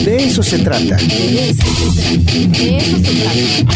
De eso se trata. De eso se trata.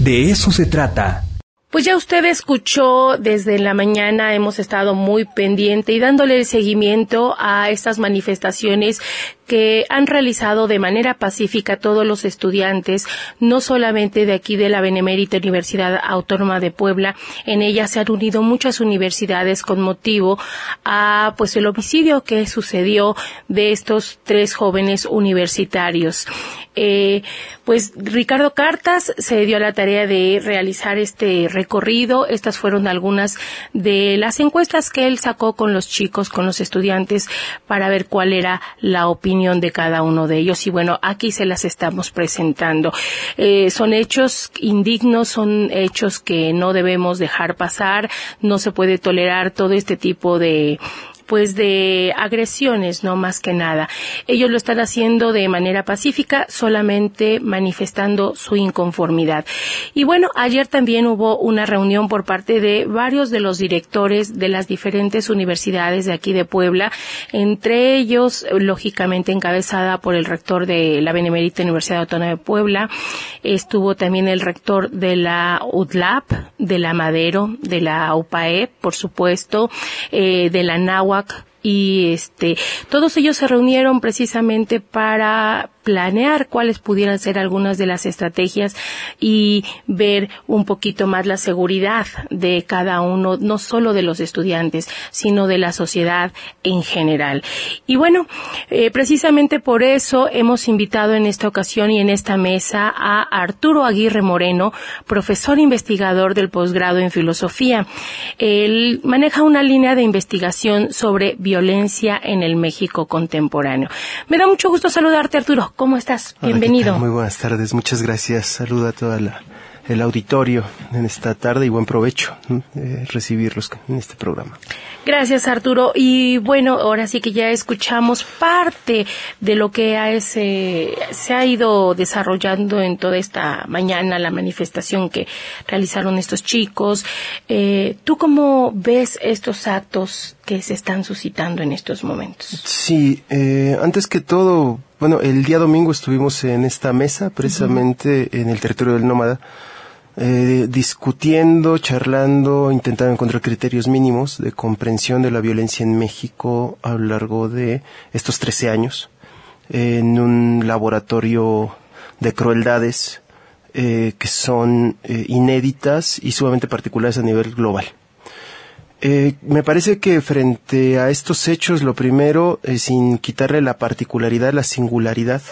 De eso se trata. Pues ya usted escuchó desde la mañana, hemos estado muy pendiente y dándole el seguimiento a estas manifestaciones que han realizado de manera pacífica todos los estudiantes, no solamente de aquí de la Benemérita Universidad Autónoma de Puebla, en ella se han unido muchas universidades con motivo a pues el homicidio que sucedió de estos tres jóvenes universitarios. Eh, pues Ricardo Cartas se dio a la tarea de realizar este recorrido. Estas fueron algunas de las encuestas que él sacó con los chicos, con los estudiantes, para ver cuál era la opinión de cada uno de ellos y bueno, aquí se las estamos presentando. Eh, son hechos indignos, son hechos que no debemos dejar pasar, no se puede tolerar todo este tipo de pues de agresiones, no más que nada. Ellos lo están haciendo de manera pacífica, solamente manifestando su inconformidad. Y bueno, ayer también hubo una reunión por parte de varios de los directores de las diferentes universidades de aquí de Puebla, entre ellos, lógicamente encabezada por el rector de la Benemérita Universidad Autónoma de Puebla, estuvo también el rector de la UDLAP, de la Madero, de la UPAE, por supuesto, eh, de la NAWA y este todos ellos se reunieron precisamente para planear cuáles pudieran ser algunas de las estrategias y ver un poquito más la seguridad de cada uno, no solo de los estudiantes, sino de la sociedad en general. Y bueno, eh, precisamente por eso hemos invitado en esta ocasión y en esta mesa a Arturo Aguirre Moreno, profesor investigador del posgrado en filosofía. Él maneja una línea de investigación sobre violencia en el México contemporáneo. Me da mucho gusto saludarte, Arturo. ¿Cómo estás? Bienvenido. Muy buenas tardes, muchas gracias. Saluda a todo el auditorio en esta tarde y buen provecho eh, recibirlos en este programa. Gracias, Arturo. Y bueno, ahora sí que ya escuchamos parte de lo que se, se ha ido desarrollando en toda esta mañana, la manifestación que realizaron estos chicos. Eh, ¿Tú cómo ves estos actos que se están suscitando en estos momentos? Sí, eh, antes que todo, bueno, el día domingo estuvimos en esta mesa, precisamente en el territorio del nómada eh, discutiendo, charlando, intentando encontrar criterios mínimos de comprensión de la violencia en México a lo largo de estos 13 años en un laboratorio de crueldades eh, que son eh, inéditas y sumamente particulares a nivel global. Me parece que frente a estos hechos, lo primero, sin quitarle la particularidad, la singularidad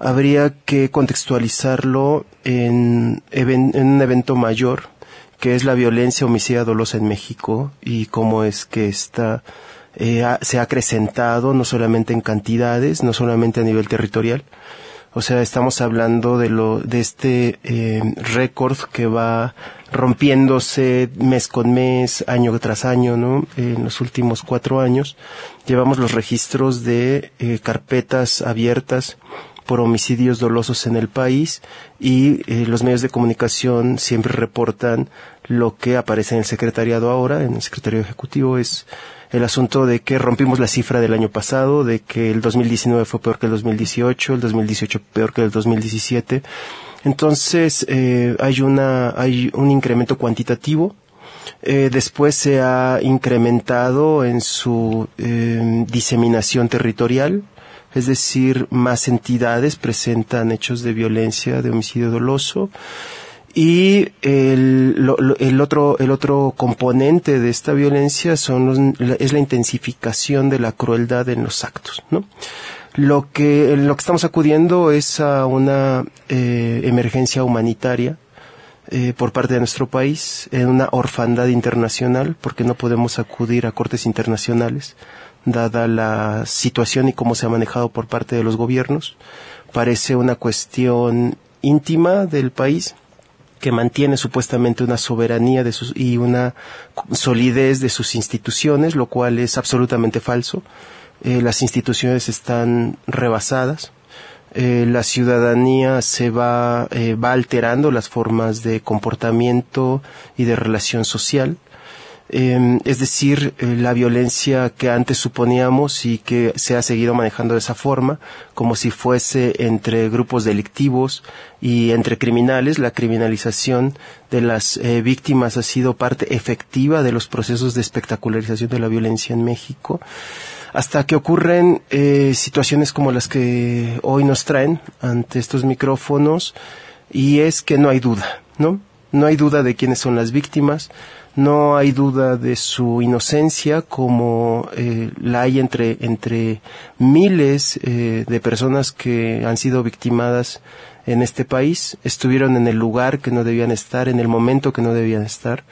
habría que contextualizarlo en, un evento mayor, que es la violencia homicida dolosa en México y cómo es que esta eh, se ha acrecentado no solamente en cantidades, no solamente a nivel territorial. O sea, estamos hablando de lo de este eh, récord que va rompiéndose mes con mes, año tras año, ¿no? En los últimos cuatro años llevamos los registros de eh, carpetas abiertas por homicidios dolosos en el país y eh, los medios de comunicación siempre reportan lo que aparece en el secretariado ahora, en el secretario ejecutivo, es el asunto de que rompimos la cifra del año pasado, de que el 2019 fue peor que el 2018, el 2018 peor que el 2017. Entonces, eh, hay una, hay un incremento cuantitativo. Eh, después se ha incrementado en su diseminación territorial es decir, más entidades presentan hechos de violencia, de homicidio doloso. Y el, el, otro, el otro componente de esta violencia son es la intensificación de la crueldad en los actos, ¿no? Lo que, lo que estamos acudiendo es a una eh, emergencia humanitaria eh, por parte de nuestro país, en una orfandad internacional, porque no podemos acudir a cortes internacionales dada la situación y cómo se ha manejado por parte de los gobiernos. Parece una cuestión íntima del país que mantiene supuestamente una soberanía de sus, y una solidez de sus instituciones, lo cual es absolutamente falso. Eh, las instituciones están rebasadas. Eh, la ciudadanía se va, eh, va alterando las formas de comportamiento y de relación social eh, es decir, eh, la violencia que antes suponíamos y que se ha seguido manejando de esa forma, como si fuese entre grupos delictivos y entre criminales. La criminalización de las eh, víctimas ha sido parte efectiva de los procesos de espectacularización de la violencia en México hasta que ocurren eh, situaciones como las que hoy nos traen ante estos micrófonos y es que no hay duda, ¿no? No hay duda de quiénes son las víctimas, no hay duda de su inocencia como eh, la hay entre, entre miles eh, de personas que han sido victimadas en este país, estuvieron en el lugar que no debían estar, en el momento que no debían estar.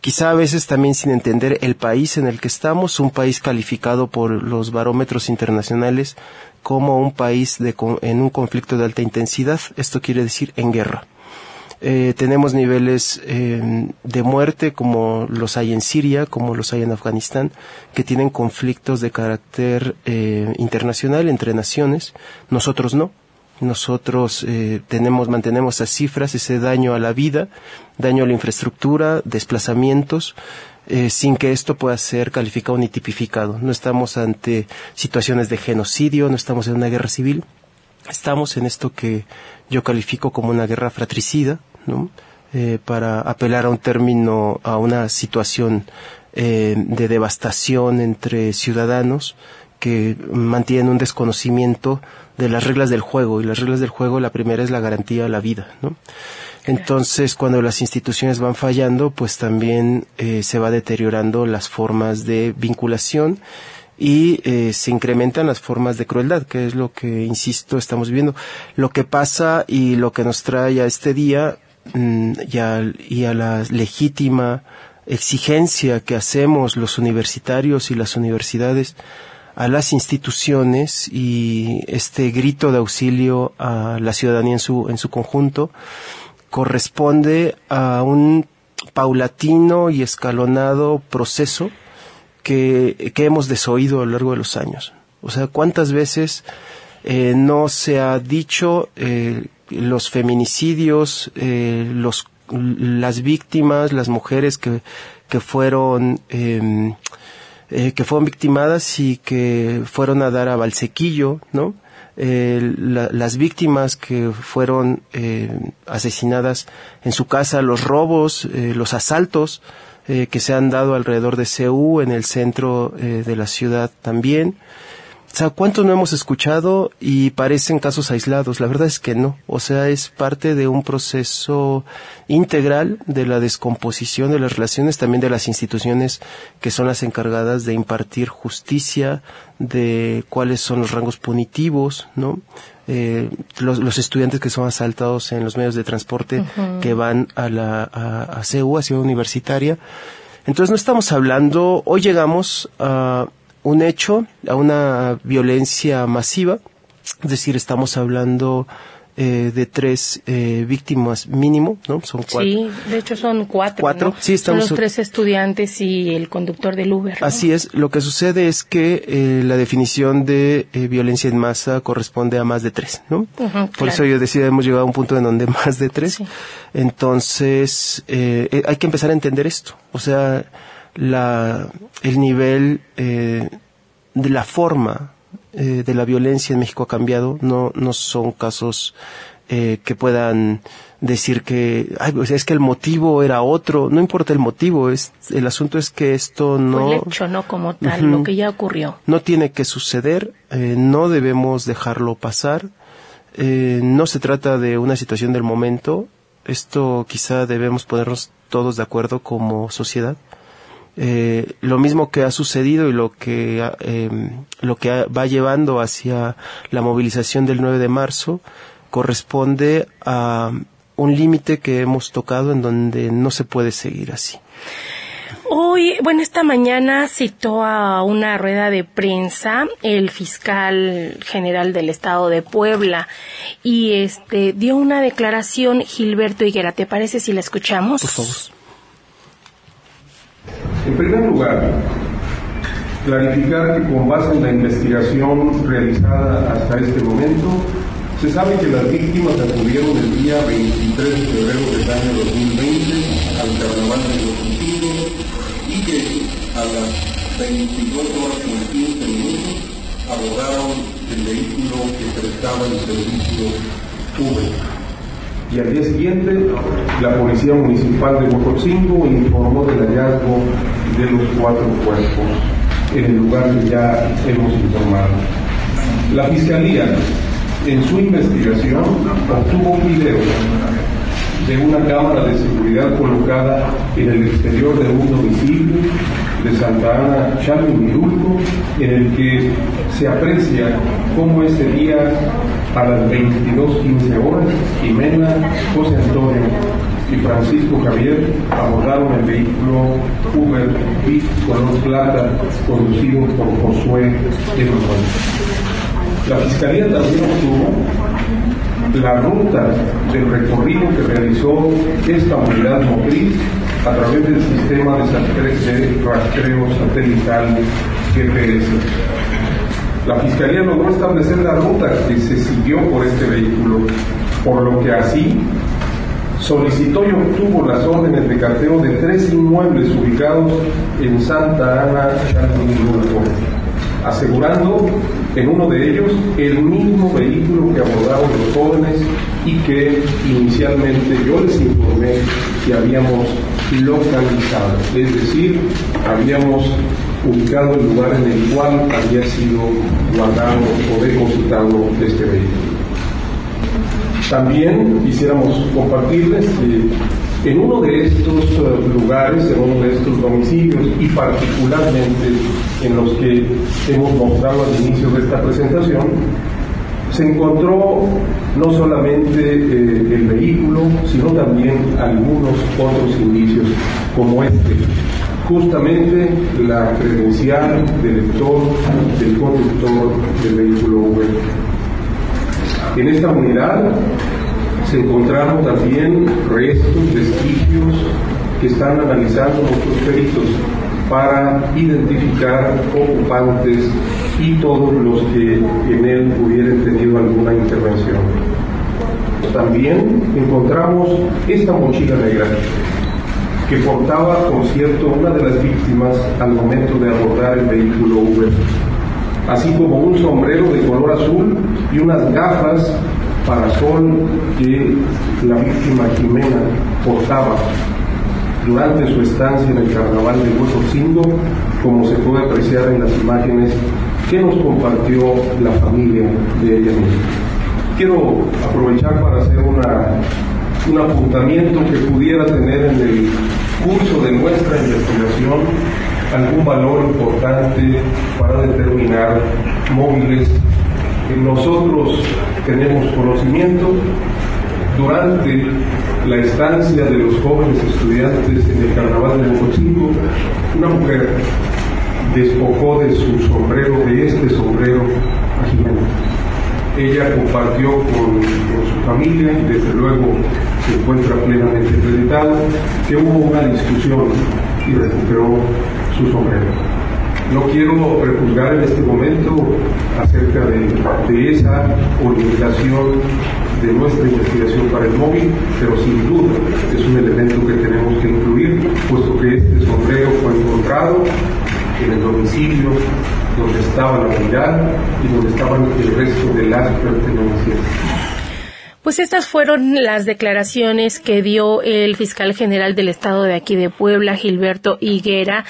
Quizá a veces también sin entender el país en el que estamos, un país calificado por los barómetros internacionales como un país de, en un conflicto de alta intensidad, esto quiere decir en guerra. Eh, tenemos niveles eh, de muerte como los hay en Siria, como los hay en Afganistán, que tienen conflictos de carácter eh, internacional entre naciones. Nosotros no. Nosotros eh, tenemos, mantenemos esas cifras, ese daño a la vida, daño a la infraestructura, desplazamientos, eh, sin que esto pueda ser calificado ni tipificado. No estamos ante situaciones de genocidio, no estamos en una guerra civil, estamos en esto que yo califico como una guerra fratricida, ¿no? Eh, para apelar a un término, a una situación eh, de devastación entre ciudadanos que mantienen un desconocimiento de las reglas del juego y las reglas del juego la primera es la garantía a la vida. Entonces, cuando las instituciones van fallando, pues también eh, se va deteriorando las formas de vinculación y eh, se incrementan las formas de crueldad, que es lo que, insisto, estamos viviendo. Lo que pasa y lo que nos trae a este día y, a, y a la legítima exigencia que hacemos los universitarios y las universidades a las instituciones y este grito de auxilio a la ciudadanía en su, en su conjunto corresponde a un paulatino y escalonado proceso que, que hemos desoído a lo largo de los años. O sea, ¿cuántas veces eh, no se ha dicho eh, los feminicidios, eh, los, las víctimas, las mujeres que, que fueron eh, eh, que fueron victimadas y que fueron a dar a Valsequillo, ¿no? Eh, la, las víctimas que fueron eh, asesinadas en su casa, los robos, los asaltos que se han dado alrededor de CEU, en el centro de la ciudad también. O sea, ¿cuántos no hemos escuchado y parecen casos aislados? La verdad es que no. O sea, es parte de un proceso integral de la descomposición de las relaciones, también de las instituciones que son las encargadas de impartir justicia, de cuáles son los rangos punitivos, ¿no? Eh, los, los, estudiantes que son asaltados en los medios de transporte uh -huh. que van a la a, a CEU, a Ciudad Universitaria. Entonces no estamos hablando, hoy llegamos a un hecho, a una violencia masiva, es decir, estamos hablando eh, de tres eh, víctimas mínimo, ¿no? Son cuatro. Sí, de hecho son cuatro. Cuatro, ¿no? sí, estamos. Son los tres estudiantes y el conductor del Uber. ¿no? Así es. Lo que sucede es que eh, la definición de eh, violencia en masa corresponde a más de tres, ¿no? Uh -huh, Por claro. eso yo decía, hemos llegado a un punto en donde más de tres. Sí. Entonces, eh, hay que empezar a entender esto. O sea, la, el nivel eh, de la forma eh, de la violencia en México ha cambiado. No, no son casos eh, que puedan decir que ay, pues es que el motivo era otro. No importa el motivo. Es, el asunto es que esto no. El hecho, no como tal, uh -huh, lo que ya ocurrió. No tiene que suceder. Eh, no debemos dejarlo pasar. Eh, no se trata de una situación del momento. Esto quizá debemos ponernos todos de acuerdo como sociedad eh, lo mismo que ha sucedido y lo que, eh, lo que va llevando hacia la movilización del 9 de marzo corresponde a un límite que hemos tocado en donde no se puede seguir así. Hoy, bueno, esta mañana citó a una rueda de prensa el fiscal general del estado de Puebla y este dio una declaración Gilberto Higuera. ¿Te parece si la escuchamos? Por favor. En primer lugar, clarificar que con base en la investigación realizada hasta este momento, se sabe que las víctimas acudieron el día 23 de febrero del año 2020 al Carnaval de los Antiguos y que a las 22 horas con 15 minutos abordaron el vehículo que prestaba el servicio Uber y al día siguiente la Policía Municipal de Huejotzingo informó del hallazgo de los cuatro cuerpos en el lugar que ya hemos informado. La Fiscalía, en su investigación, obtuvo un video de una cámara de seguridad colocada en el exterior de un domicilio de Santa Ana Chalmilulco, en el que se aprecia cómo ese día a las 22.15 horas, Jimena, José Antonio y Francisco Javier abordaron el vehículo Uber Beat color plata conducido por Josué Emanuel. La Fiscalía también obtuvo la ruta del recorrido que realizó esta unidad motriz a través del sistema de rastreo satelital GPS. La Fiscalía logró establecer la ruta que se siguió por este vehículo, por lo que así solicitó y obtuvo las órdenes de carteo de tres inmuebles ubicados en Santa Ana, asegurando en uno de ellos el mismo vehículo que abordaron los jóvenes y que inicialmente yo les informé que habíamos localizado, es decir, habíamos ubicado el lugar en el cual había sido guardado o depositado este vehículo. También quisiéramos compartirles que en uno de estos eh, lugares, en uno de estos domicilios y particularmente en los que hemos mostrado al inicio de esta presentación, se encontró no solamente eh, el vehículo, sino también algunos otros indicios como este, justamente la credencial del lector del conductor del vehículo Uber. En esta unidad se encontraron también restos, vestigios que están analizando nuestros peritos para identificar ocupantes y todos los que en él hubieran tenido alguna intervención. También encontramos esta mochila negra que portaba, por cierto, una de las víctimas al momento de abordar el vehículo Uber, así como un sombrero de color azul y unas gafas para sol que la víctima Jimena portaba durante su estancia en el carnaval de Hueso como se puede apreciar en las imágenes que nos compartió la familia de ella misma. Quiero aprovechar para hacer una un apuntamiento que pudiera tener en el curso de nuestra investigación algún valor importante para determinar móviles que nosotros tenemos conocimiento durante la estancia de los jóvenes estudiantes en el carnaval de Bogotá, una mujer despojó de su sombrero, de este sombrero, a Jimena. Ella compartió con, su familia, desde luego se encuentra plenamente acreditado, que hubo una discusión y recuperó su sombrero. No quiero prejuzgar en este momento acerca de, de esa orientación de nuestra investigación para el móvil, pero sin duda es un elemento que tenemos que incluir, puesto que este sombrero fue encontrado en el domicilio donde estaba la unidad y donde estaban el resto de las pertenencias. Pues estas fueron las declaraciones que dio el fiscal general del estado de aquí de Puebla, Gilberto Higuera,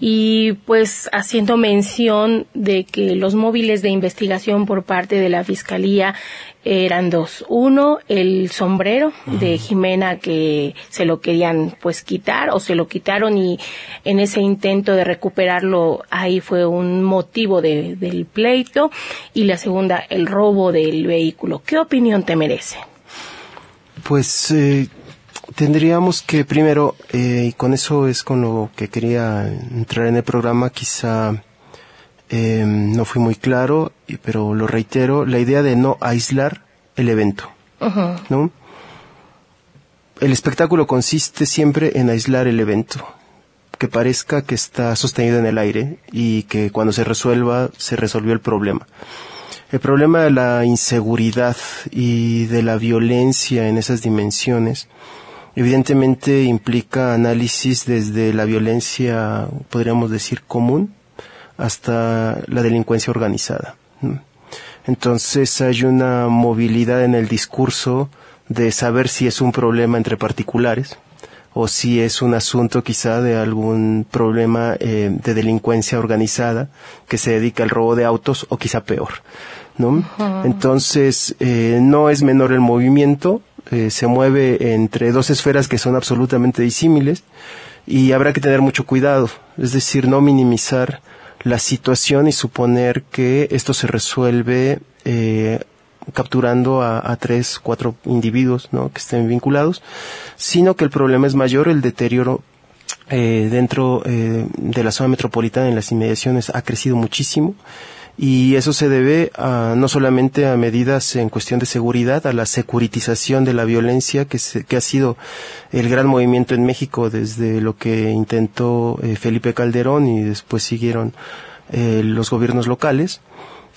y pues haciendo mención de que los móviles de investigación por parte de la fiscalía eran dos. Uno, el sombrero de Jimena que se lo querían pues quitar o se lo quitaron y en ese intento de recuperarlo ahí fue un motivo de, del pleito. Y la segunda, el robo del vehículo. ¿Qué opinión te merece? Pues eh, tendríamos que primero, eh, y con eso es con lo que quería entrar en el programa, quizá eh, no fui muy claro, pero lo reitero, la idea de no aislar el evento. ¿no? El espectáculo consiste siempre en aislar el evento, que parezca que está sostenido en el aire y que cuando se resuelva se resolvió el problema. El problema de la inseguridad y de la violencia en esas dimensiones evidentemente implica análisis desde la violencia, podríamos decir, común hasta la delincuencia organizada. Entonces hay una movilidad en el discurso de saber si es un problema entre particulares o si es un asunto quizá de algún problema eh, de delincuencia organizada que se dedica al robo de autos o quizá peor. ¿no? Entonces, eh, no es menor el movimiento, eh, se mueve entre dos esferas que son absolutamente disímiles y habrá que tener mucho cuidado, es decir, no minimizar la situación y suponer que esto se resuelve eh, capturando a, tres, cuatro individuos ¿no? que estén vinculados, sino que el problema es mayor, el deterioro eh, dentro eh, de la zona metropolitana en las inmediaciones ha crecido muchísimo y eso se debe a, no solamente a medidas en cuestión de seguridad, a la securitización de la violencia que, que ha sido el gran movimiento en México desde lo que intentó eh, Felipe Calderón y después siguieron eh, los gobiernos locales,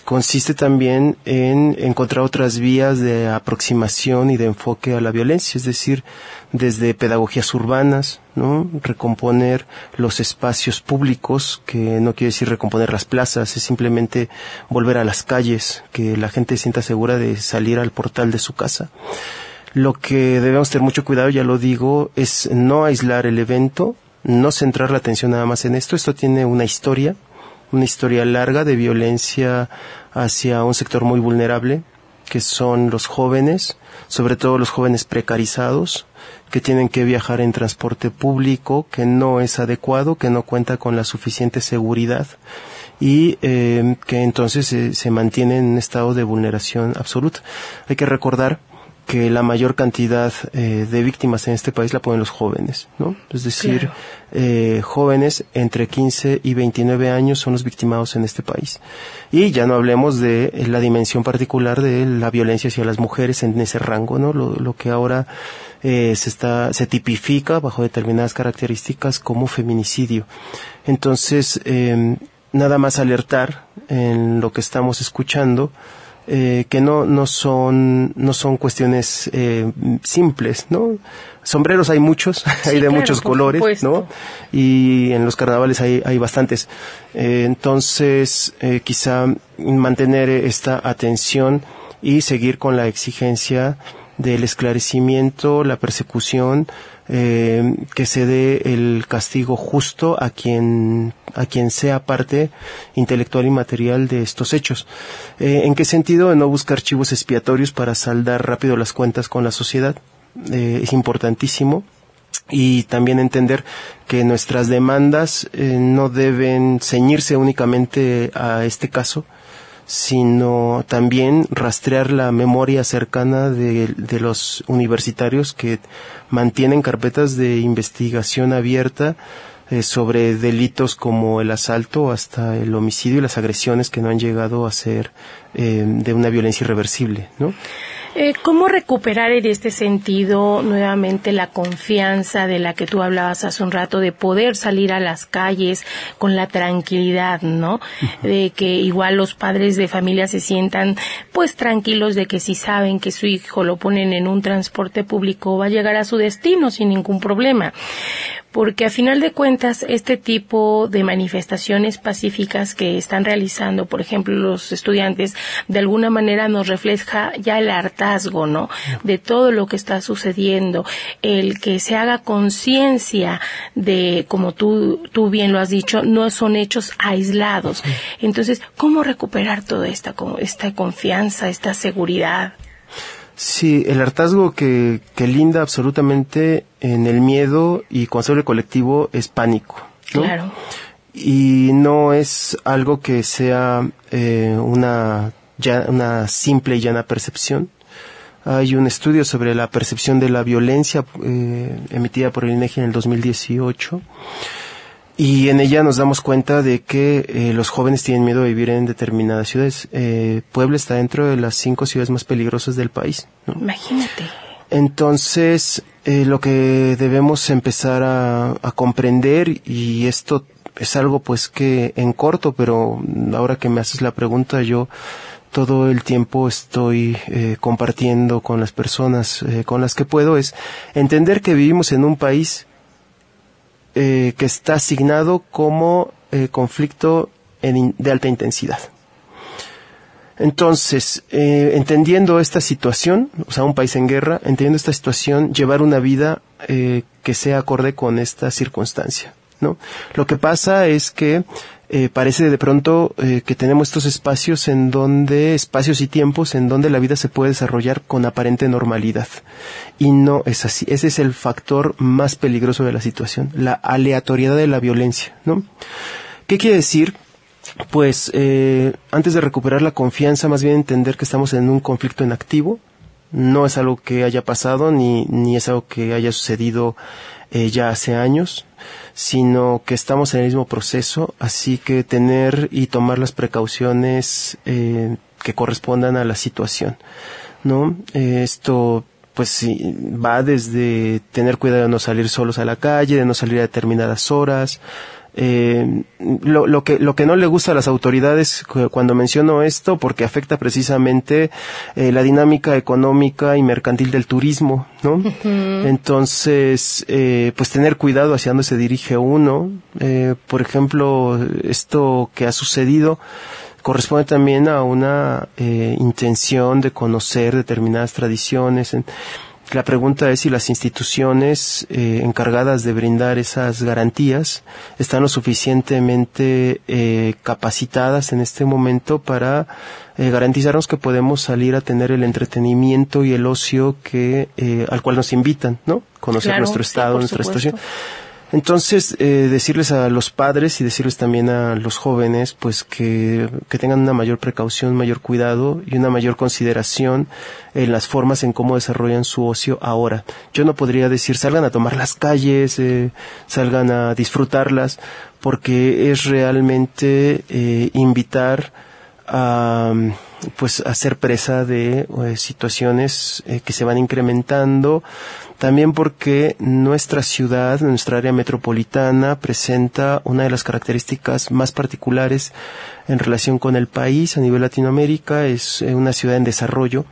consiste también en encontrar otras vías de aproximación y de enfoque a la violencia, es decir, desde pedagogías urbanas, ¿no? Recomponer los espacios públicos, que no quiere decir recomponer las plazas, es simplemente volver a las calles, que la gente sienta segura de salir al portal de su casa. Lo que debemos tener mucho cuidado, ya lo digo, es no aislar el evento, no centrar la atención nada más en esto. Esto tiene una historia, una historia larga de violencia hacia un sector muy vulnerable, que son los jóvenes, sobre todo los jóvenes precarizados, que tienen que viajar en transporte público, que no es adecuado, que no cuenta con la suficiente seguridad y eh, que entonces se mantiene en un estado de vulneración absoluta. Hay que recordar que la mayor cantidad eh, de víctimas en este país la ponen los jóvenes, ¿no? Es decir, eh, jóvenes entre 15 y 29 años son los victimados en este país. Y ya no hablemos de eh, la dimensión particular de la violencia hacia las mujeres en ese rango, ¿no? Lo, lo que ahora eh, se está, se tipifica bajo determinadas características como feminicidio. Entonces, eh, nada más alertar en lo que estamos escuchando, eh, que no, no son, no son cuestiones eh, simples, ¿no? Sombreros hay muchos, hay de muchos colores, ¿no? Y en los carnavales hay, hay bastantes. Eh, entonces, eh, quizá mantener esta atención y seguir con la exigencia del esclarecimiento, la persecución, eh, que se dé el castigo justo a quien a quien sea parte intelectual y material de estos hechos. Eh, ¿En qué sentido? no buscar archivos expiatorios para saldar rápido las cuentas con la sociedad. Eh, es importantísimo y también entender que nuestras demandas eh, no deben ceñirse únicamente a este caso, sino también rastrear la memoria cercana de, de, los universitarios que mantienen carpetas de investigación abierta eh, sobre delitos como el asalto hasta el homicidio y las agresiones que no han llegado a ser eh, de una violencia irreversible, ¿no? Eh, ¿Cómo recuperar en este sentido nuevamente la confianza de la que tú hablabas hace un rato, de poder salir a las calles con la tranquilidad, ¿no? De que igual los padres de familia se sientan pues tranquilos de que si saben que su hijo lo ponen en un transporte público va a llegar a su destino sin ningún problema porque a final de cuentas este tipo de manifestaciones pacíficas que están realizando, por ejemplo, los estudiantes, de alguna manera nos refleja ya el hartazgo, ¿no? De todo lo que está sucediendo, el que se haga conciencia de, como tú, tú bien lo has dicho, no son hechos aislados. Entonces, ¿cómo recuperar toda esta, esta confianza, esta seguridad? Sí, el hartazgo que, que linda absolutamente en el miedo y cuando colectivo es pánico. ¿no? Claro. Y no es algo que sea eh, una, ya, una simple y llana percepción. Hay un estudio sobre la percepción de la violencia eh, emitida por el INEGI en el 2018 y en ella nos damos cuenta de que eh, los jóvenes tienen miedo de vivir en determinadas ciudades. Eh, Puebla está dentro de las cinco ciudades más peligrosas del país. ¿no? Imagínate. Entonces, eh, lo que debemos empezar a, a, comprender, y esto es algo pues que en corto, pero ahora que me haces la pregunta, yo todo el tiempo estoy eh, compartiendo con las personas eh, con las que puedo es entender que vivimos en un país eh, que está asignado como eh, conflicto de alta intensidad. Entonces, eh, entendiendo esta situación, o sea, un país en guerra, entendiendo esta situación, llevar una vida que sea acorde con esta circunstancia, ¿no? Lo que pasa es que eh, parece de pronto eh, que tenemos estos espacios en donde, espacios y tiempos en donde la vida se puede desarrollar con aparente normalidad. Y no es así. Ese es el factor más peligroso de la situación, la aleatoriedad de la violencia, ¿no? ¿Qué quiere decir? Pues eh, antes de recuperar la confianza, más bien entender que estamos en un conflicto en activo. No es algo que haya pasado ni, ni es algo que haya sucedido eh, ya hace años, sino que estamos en el mismo proceso, así que tener y tomar las precauciones eh, que correspondan a la situación. ¿no? Eh, esto pues va desde tener cuidado de no salir solos a la calle, de no salir a determinadas horas, eh, lo, lo, que, lo que no le gusta a las autoridades cu- cuando menciono esto, porque afecta precisamente eh, la dinámica económica y mercantil del turismo, ¿no? Entonces, eh, pues tener cuidado hacia dónde se dirige uno. Eh, por ejemplo, esto que ha sucedido corresponde también a una eh, intención de conocer determinadas tradiciones. En- la pregunta es si las instituciones eh, encargadas de brindar esas garantías están lo suficientemente eh, capacitadas en este momento para eh, garantizarnos que podemos salir a tener el entretenimiento y el ocio que eh, al cual nos invitan, ¿no? Conocer Claro, nuestro estado, nuestra supuesto. situación. Entonces, eh, decirles a los padres y decirles también a los jóvenes, pues que, que tengan una mayor precaución, mayor cuidado y una mayor consideración en las formas en cómo desarrollan su ocio ahora. Yo no podría decir salgan a tomar las calles, eh, salgan a disfrutarlas, porque es realmente eh, invitar a pues a ser presa de eh, situaciones eh, que se van incrementando. También porque nuestra ciudad, nuestra área metropolitana presenta una de las características más particulares en relación con el país a nivel Latinoamérica, es eh, una ciudad en desarrollo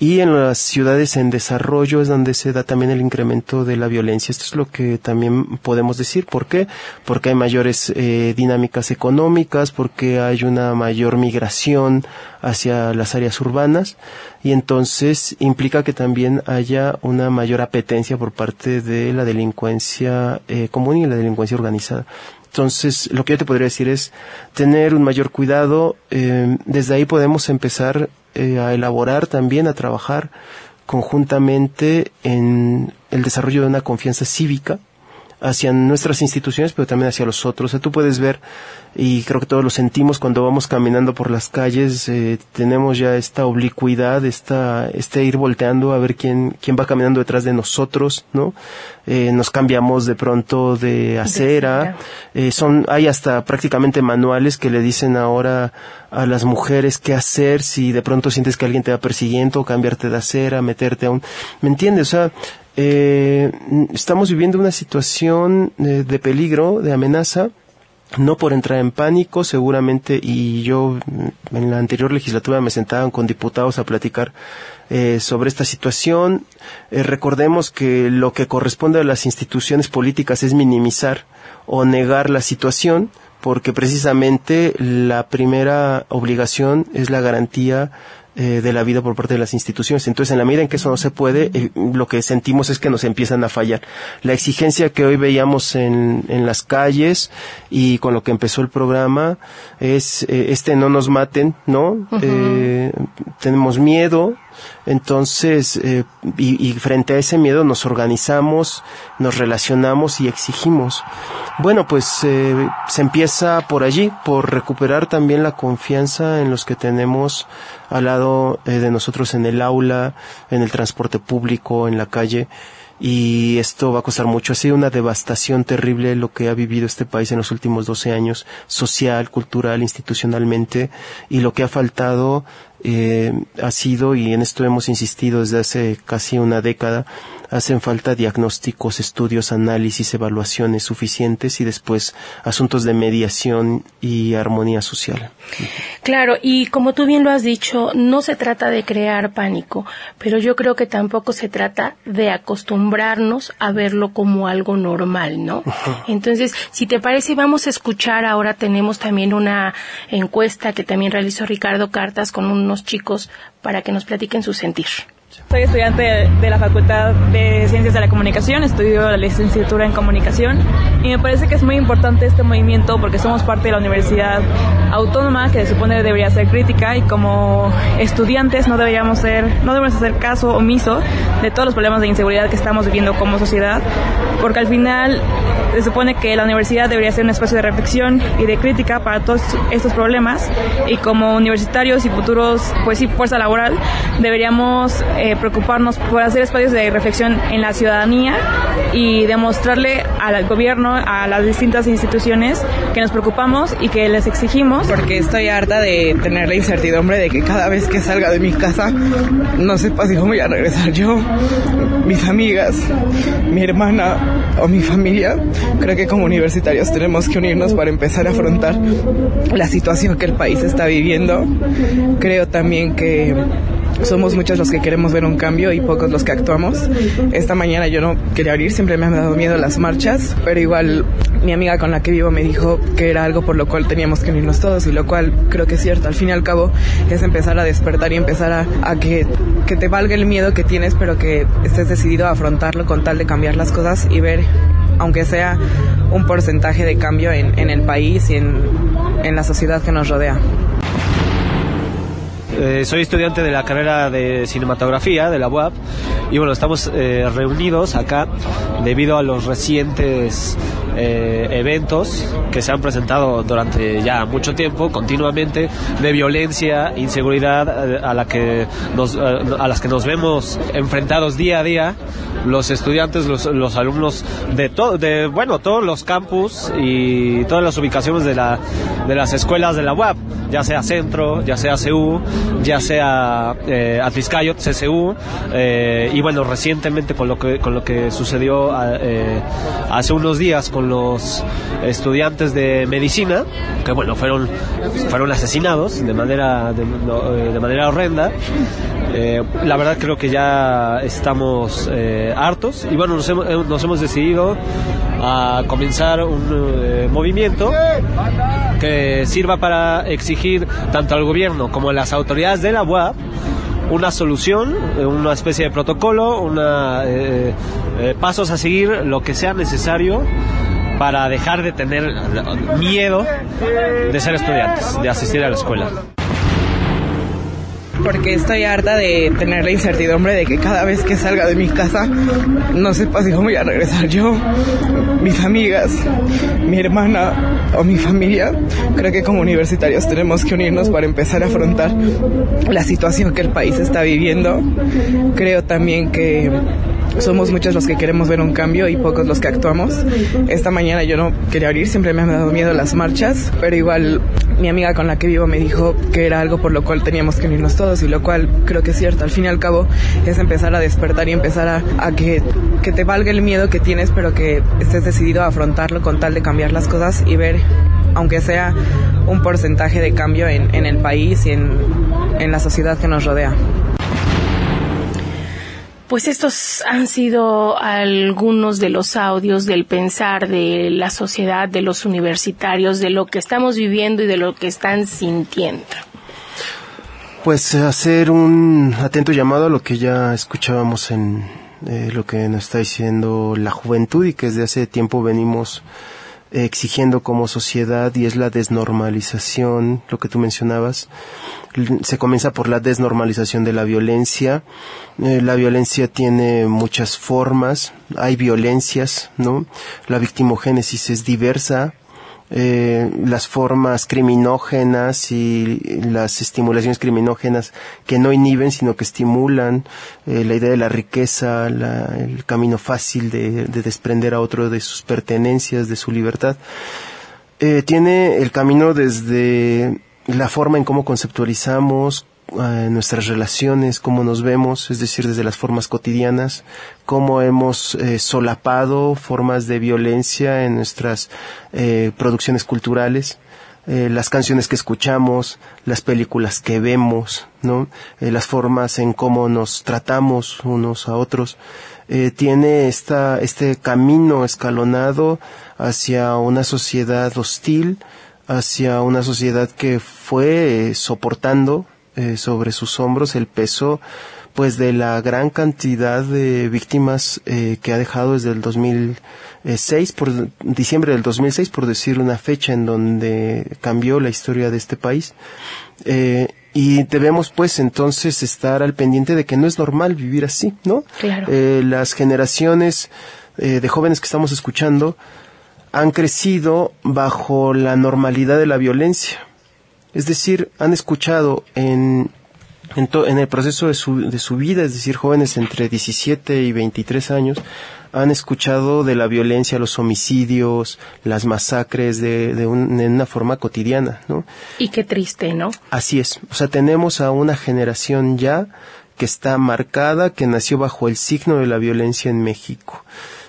y en las ciudades en desarrollo es donde se da también el incremento de la violencia. Esto es lo que también podemos decir. ¿Por qué? Porque hay mayores eh, dinámicas económicas, porque hay una mayor migración hacia las áreas urbanas y entonces implica que también haya una mayor apetencia por parte de la delincuencia eh, común y la delincuencia organizada. Entonces, lo que yo te podría decir es tener un mayor cuidado. eh, desde ahí podemos empezar eh, a elaborar también, a trabajar conjuntamente en el desarrollo de una confianza cívica hacia nuestras instituciones, pero también hacia los otros. O sea, tú puedes ver, y creo que todos lo sentimos cuando vamos caminando por las calles, eh, tenemos ya esta oblicuidad, esta, este ir volteando a ver quién, quién va caminando detrás de nosotros, ¿no? Eh, nos cambiamos de pronto de acera, eh, son, hay hasta prácticamente manuales que le dicen ahora a las mujeres qué hacer si de pronto sientes que alguien te va persiguiendo, cambiarte de acera, meterte a un, ¿me entiendes? O sea, eh, estamos viviendo una situación eh, de peligro, de amenaza, no por entrar en pánico, seguramente, y yo mm, en la anterior legislatura me sentaban con diputados a platicar eh, sobre esta situación. Eh, recordemos que lo que corresponde a las instituciones políticas es minimizar o negar la situación, porque precisamente la primera obligación es la garantía eh, de la vida por parte de las instituciones. Entonces, en la medida en que eso no se puede, eh, lo que sentimos es que nos empiezan a fallar. La exigencia que hoy veíamos en, en las calles y con lo que empezó el programa es eh, este no nos maten, ¿no? Tenemos miedo, entonces, eh, y, y frente a ese miedo nos organizamos, nos relacionamos y exigimos. Bueno, pues eh, se empieza por allí, por recuperar también la confianza en los que tenemos al lado eh, de nosotros en el aula, en el transporte público, en la calle. Y esto va a costar mucho. Ha sido una devastación terrible lo que ha vivido este país en los últimos 12 años, social, cultural, institucionalmente, y lo que ha faltado eh, ha sido, y en esto hemos insistido desde hace casi una década, hacen falta diagnósticos, estudios, análisis, evaluaciones suficientes y después asuntos de mediación y armonía social. Claro, y como tú bien lo has dicho, no se trata de crear pánico, pero yo creo que tampoco se trata de acostumbrarnos a verlo como algo normal, ¿no? Entonces, si te parece, vamos a escuchar, ahora tenemos también una encuesta que también realizó Ricardo Cartas con unos chicos para que nos platiquen su sentir. Soy estudiante de la Facultad de Ciencias de la Comunicación, estudio la licenciatura en Comunicación y me parece que es muy importante este movimiento porque somos parte de la Universidad Autónoma que se supone debería ser crítica y como estudiantes no deberíamos ser, no debemos hacer caso omiso de todos los problemas de inseguridad que estamos viviendo como sociedad porque al final se supone que la universidad debería ser un espacio de reflexión y de crítica para todos estos problemas y como universitarios y futuros, pues sí, fuerza laboral, deberíamos eh, preocuparnos por hacer espacios de reflexión en la ciudadanía y demostrarle al gobierno, a las distintas instituciones que nos preocupamos y que les exigimos. Porque estoy harta de tener la incertidumbre de que cada vez que salga de mi casa no sepa si voy a regresar yo, mis amigas, mi hermana o mi familia. Creo que como universitarios tenemos que unirnos para empezar a afrontar la situación que el país está viviendo. Creo también que somos muchos los que queremos ver un cambio y pocos los que actuamos. Esta mañana yo no quería abrir, siempre me han dado miedo las marchas, pero igual mi amiga con la que vivo me dijo que era algo por lo cual teníamos que unirnos todos y lo cual creo que es cierto. Al fin y al cabo es empezar a despertar y empezar a, que, que te valga el miedo que tienes, pero que estés decidido a afrontarlo con tal de cambiar las cosas y ver, aunque sea un porcentaje de cambio en, en el país y en, en la sociedad que nos rodea. Eh, soy estudiante de la carrera de cinematografía de la UAP y bueno, estamos eh, reunidos acá debido a los recientes eh, eventos que se han presentado durante ya mucho tiempo, continuamente, de violencia, inseguridad eh, a, la que nos, eh, a las que nos vemos enfrentados día a día los estudiantes, los, los alumnos de, to, de bueno, todos los campus y todas las ubicaciones de, la, de las escuelas de la UAP, ya sea Centro, ya sea CU, ya sea eh, Atliscayot, CCU, eh, y bueno, recientemente con lo que, con lo que sucedió eh, hace unos días con los estudiantes de medicina, que bueno, fueron, fueron asesinados de manera, de, de manera horrenda. Eh, la verdad creo que ya estamos eh, hartos y bueno, nos hemos, eh, nos hemos decidido a comenzar un eh, movimiento que sirva para exigir tanto al gobierno como a las autoridades de la UAP una solución, eh, una especie de protocolo, una, eh, eh, pasos a seguir, lo que sea necesario para dejar de tener miedo de ser estudiantes, de asistir a la escuela porque estoy harta de tener la incertidumbre de que cada vez que salga de mi casa no sepa si voy a regresar yo, mis amigas, mi hermana o mi familia. Creo que como universitarios tenemos que unirnos para empezar a afrontar la situación que el país está viviendo. Creo también que somos muchos los que queremos ver un cambio y pocos los que actuamos. Esta mañana yo no quería abrir, siempre me han dado miedo las marchas, pero igual mi amiga con la que vivo me dijo que era algo por lo cual teníamos que unirnos todos y lo cual creo que es cierto. Al fin y al cabo es empezar a despertar y empezar a, a que, que te valga el miedo que tienes, pero que estés decidido a afrontarlo con tal de cambiar las cosas y ver, aunque sea un porcentaje de cambio en, en el país y en, en la sociedad que nos rodea. Pues estos han sido algunos de los audios del pensar de la sociedad, de los universitarios, de lo que estamos viviendo y de lo que están sintiendo. Pues hacer un atento llamado a lo que ya escuchábamos en eh, lo que nos está diciendo la juventud y que desde hace tiempo venimos eh, exigiendo como sociedad y es la desnormalización, lo que tú mencionabas. Se comienza por la desnormalización de la violencia. Eh, la violencia tiene muchas formas, hay violencias, ¿no? La victimogénesis es diversa, eh, las formas criminógenas y las estimulaciones criminógenas que no inhiben sino que estimulan eh, la idea de la riqueza, el camino fácil de, de, desprender a otro de sus pertenencias, de su libertad. Eh, tiene el camino desde la forma en cómo conceptualizamos, eh, nuestras relaciones, cómo nos vemos, es decir, desde las formas cotidianas, cómo hemos eh, solapado formas de violencia en nuestras eh, producciones culturales, eh, las canciones que escuchamos, las películas que vemos, ¿no? Las formas en cómo nos tratamos unos a otros. Tiene esta, este camino escalonado hacia una sociedad hostil, hacia una sociedad que fue soportando eh, sobre sus hombros el peso pues de la gran cantidad de víctimas eh, que ha dejado desde el 2006 por diciembre del 2006 por decir una fecha en donde cambió la historia de este país eh, y debemos pues entonces estar al pendiente de que no es normal vivir así no Claro. Eh, las generaciones eh, de jóvenes que estamos escuchando han crecido bajo la normalidad de la violencia. Es decir, han escuchado en, en, to- en el proceso de su, de su vida, es decir, jóvenes entre 17 y 23 años, han escuchado de la violencia, los homicidios, las masacres de, de un- en una forma cotidiana, ¿no? Y qué triste, ¿no? Así es. O sea, tenemos a una generación ya que está marcada, que nació bajo el signo de la violencia en México.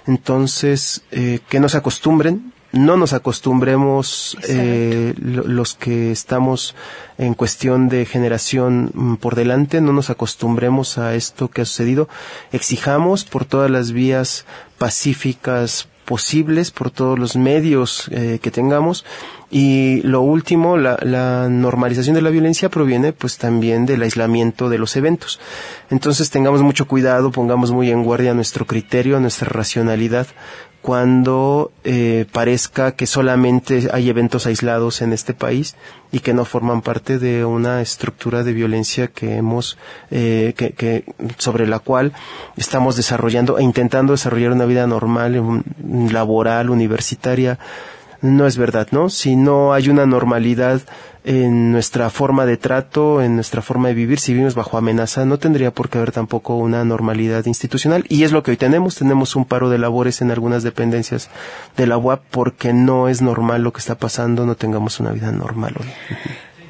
Entonces, eh, que no se acostumbren, no nos acostumbremos eh, lo- los que estamos en cuestión de generación mm, por delante, no nos acostumbremos a esto que ha sucedido. Exijamos por todas las vías pacíficas posibles, por todos los medios eh, que tengamos. Y lo último, la, la normalización de la violencia proviene pues también del aislamiento de los eventos. Entonces tengamos mucho cuidado, pongamos muy en guardia nuestro criterio, nuestra racionalidad, cuando eh, parezca que solamente hay eventos aislados en este país y que no forman parte de una estructura de violencia que hemos eh, que, que sobre la cual estamos desarrollando e intentando desarrollar una vida normal laboral universitaria no es verdad, ¿no? Si no hay una normalidad en nuestra forma de trato, en nuestra forma de vivir, si vivimos bajo amenaza, no tendría por qué haber tampoco una normalidad institucional. Y es lo que hoy tenemos. Tenemos un paro de labores en algunas dependencias de la UAP porque no es normal lo que está pasando, no tengamos una vida normal hoy.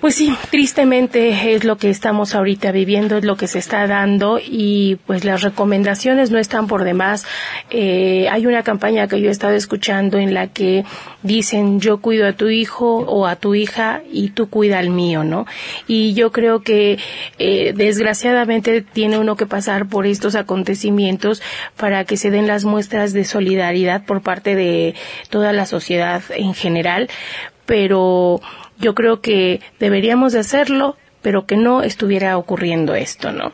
Pues sí, tristemente es lo que estamos ahorita viviendo, es lo que se está dando y pues las recomendaciones no están por demás. Eh, hay una campaña que yo he estado escuchando en la que dicen yo cuido a tu hijo o a tu hija y tú cuida al mío, ¿no? Y yo creo que eh, desgraciadamente tiene uno que pasar por estos acontecimientos para que se den las muestras de solidaridad por parte de toda la sociedad en general, pero yo creo que deberíamos de hacerlo pero que no estuviera ocurriendo esto, ¿no?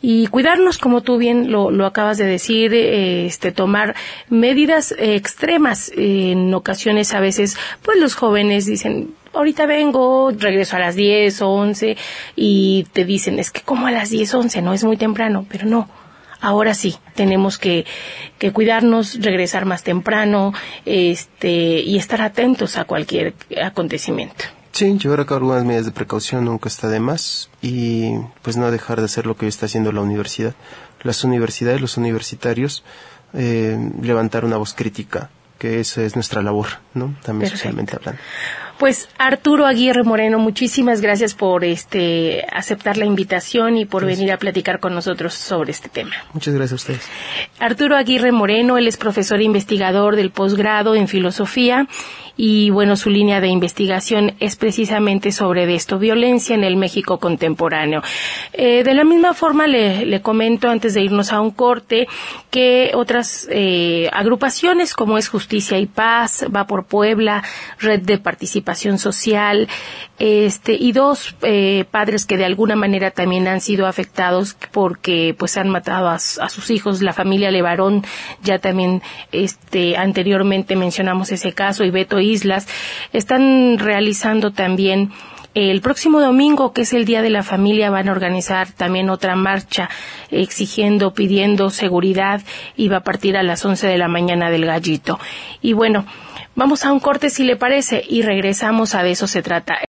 Y cuidarnos, como tú bien lo, lo acabas de decir, eh, este, tomar medidas eh, extremas. en ocasiones, a veces, pues los jóvenes dicen, ahorita vengo, regreso a las 10 o 11, y te dicen, es que como a las 10 o 11, no es muy temprano, pero no. Ahora sí, tenemos que, que cuidarnos, regresar más temprano, este, y estar atentos a cualquier acontecimiento. Sí, llevar a cabo algunas medidas de precaución nunca está de más y pues no dejar de hacer lo que está haciendo la universidad. Las universidades, los universitarios, eh, levantar una voz crítica, que esa es nuestra labor, ¿no? También Perfecto. socialmente hablando. Pues Arturo Aguirre Moreno, muchísimas gracias por este aceptar la invitación y por venir a platicar con nosotros sobre este tema. Muchas gracias a ustedes. Arturo Aguirre Moreno, él es profesor e investigador del posgrado en filosofía y bueno, su línea de investigación es precisamente sobre esto, violencia en el México contemporáneo. Eh, de la misma forma le, le, comento antes de irnos a un corte que otras eh, agrupaciones como es Justicia y Paz, Va por Puebla, Red de Social, este y dos eh, padres que de alguna manera también han sido afectados porque pues han matado a, a sus hijos, la familia Levarón, ya también este anteriormente mencionamos ese caso y Beto Islas, están realizando también el próximo domingo, que es el Día de la Familia, van a organizar también otra marcha exigiendo, pidiendo seguridad y va a partir a las 11 de la mañana del gallito. Y bueno, vamos a un corte si le parece y regresamos a de eso se trata.